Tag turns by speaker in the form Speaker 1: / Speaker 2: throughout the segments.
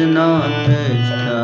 Speaker 1: Krishna Krishna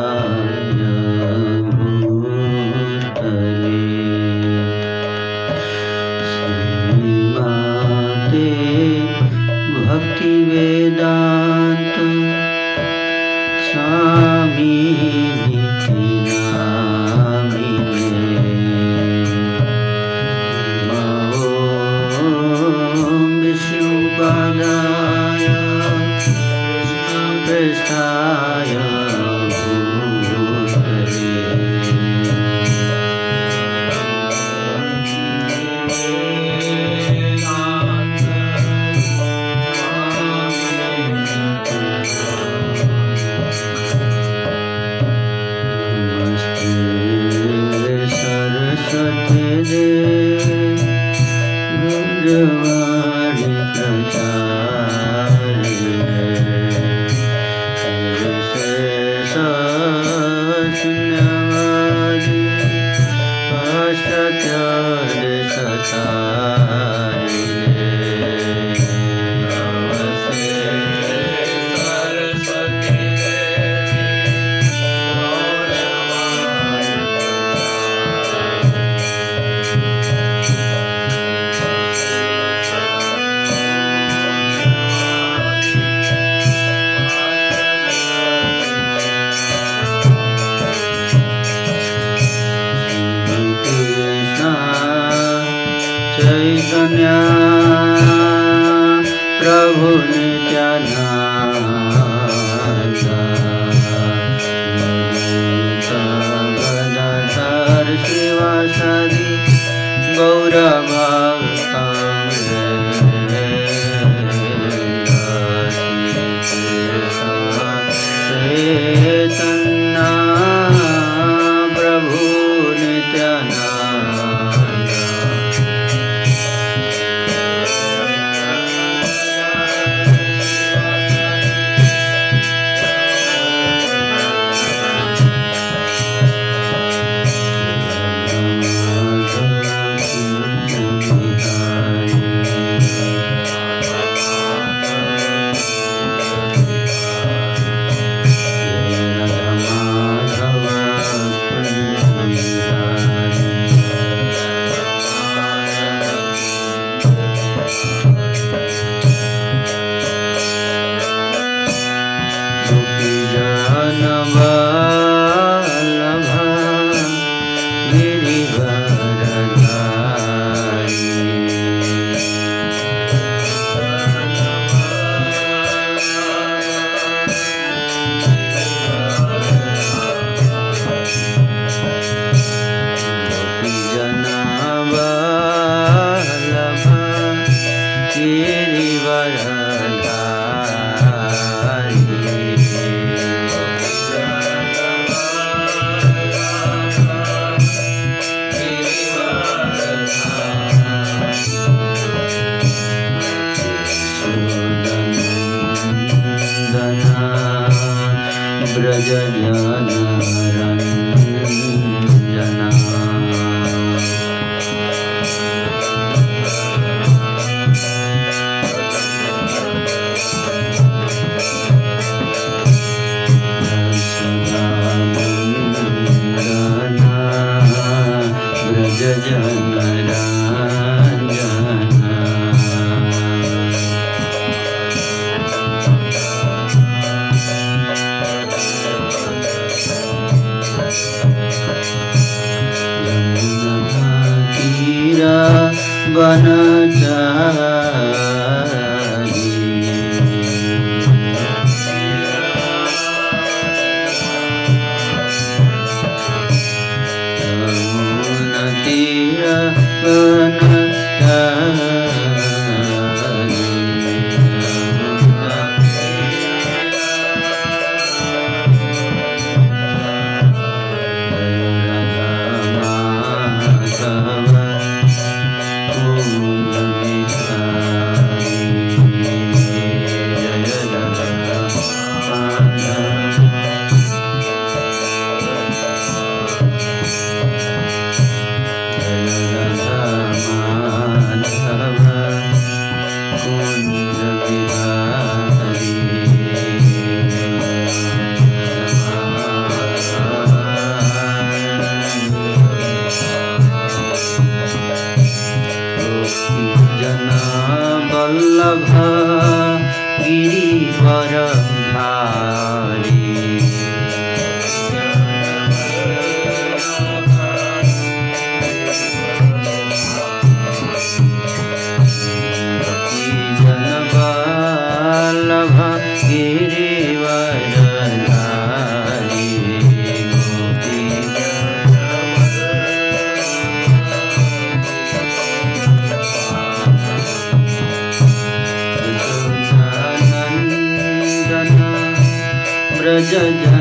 Speaker 1: uh, Chaitanya yeah, yeah.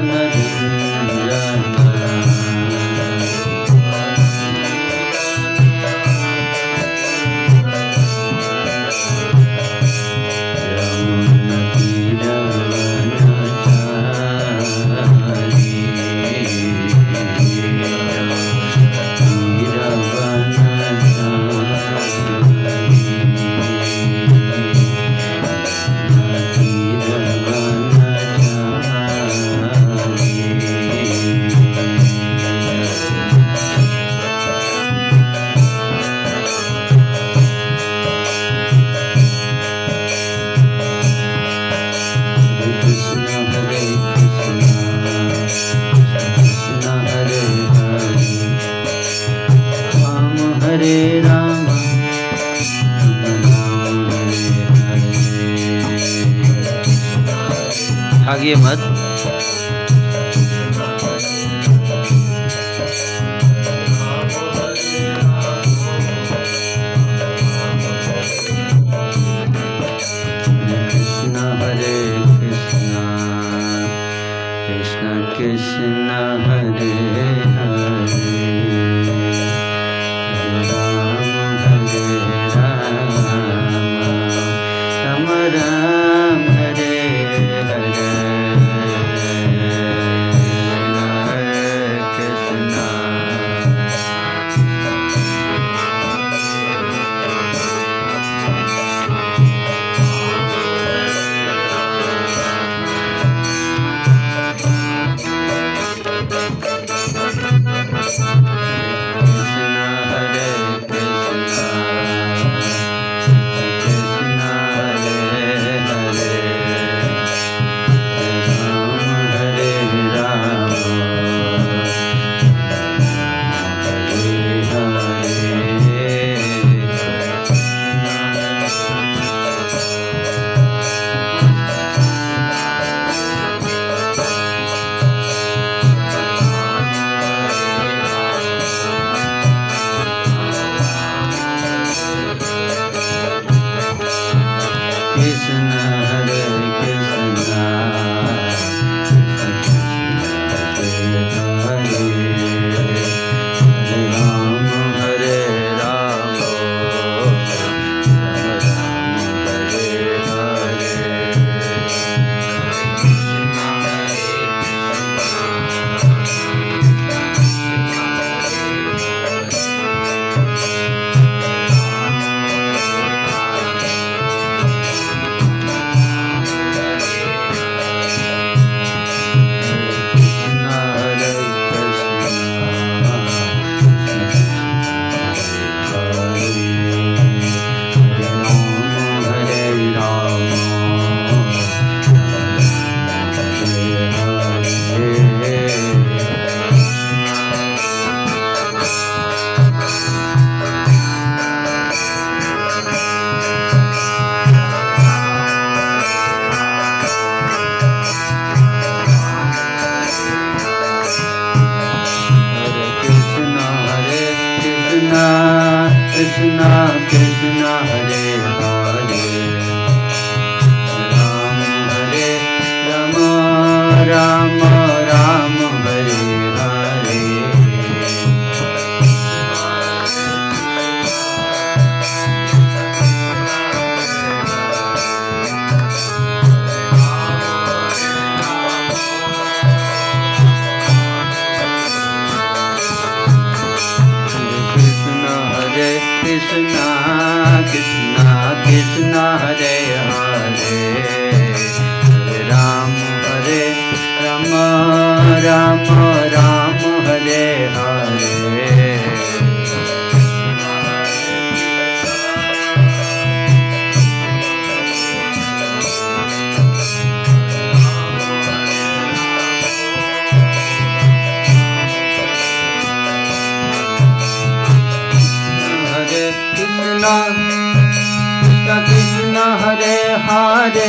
Speaker 1: Hare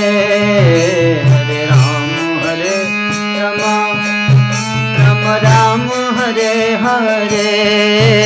Speaker 1: Hare Ram हरे रमा। राम राम हरे हरे।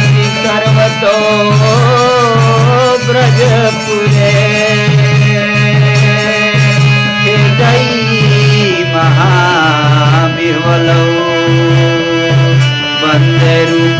Speaker 1: ब्रजपुरे। जय महाबिवलौ वन्दे रूप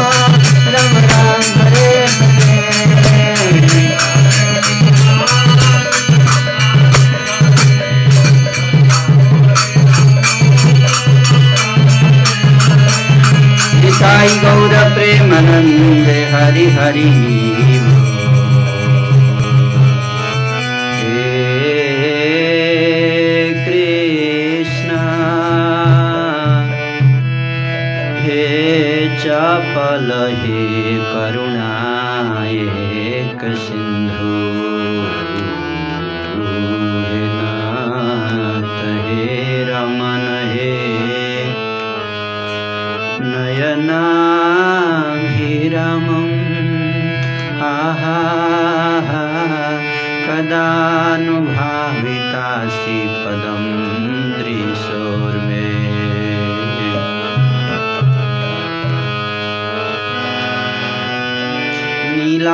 Speaker 1: निताई गौर प्रेमानंद हरि हरि हे कृष्ण हे चपल हे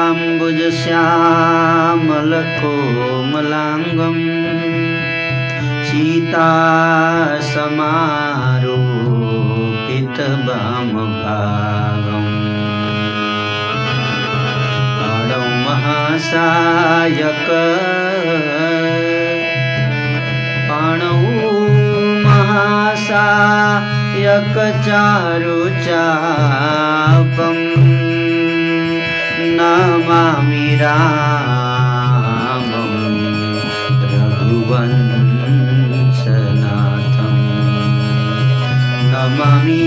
Speaker 1: नीलाम्बुजश्यामलकोमलाङ्गम् सीतासमारोपितवामभागम् पाणौ महासायक। पाणौ महासायक चारुचापम् नमामि रामम् रघुवंशनाथम् नमामि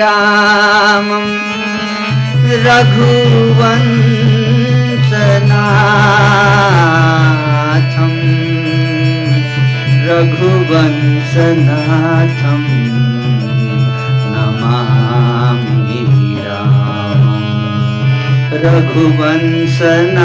Speaker 1: रामम् रघुवंशनाथं रघुवंशनाथं रघुवंशनाथम्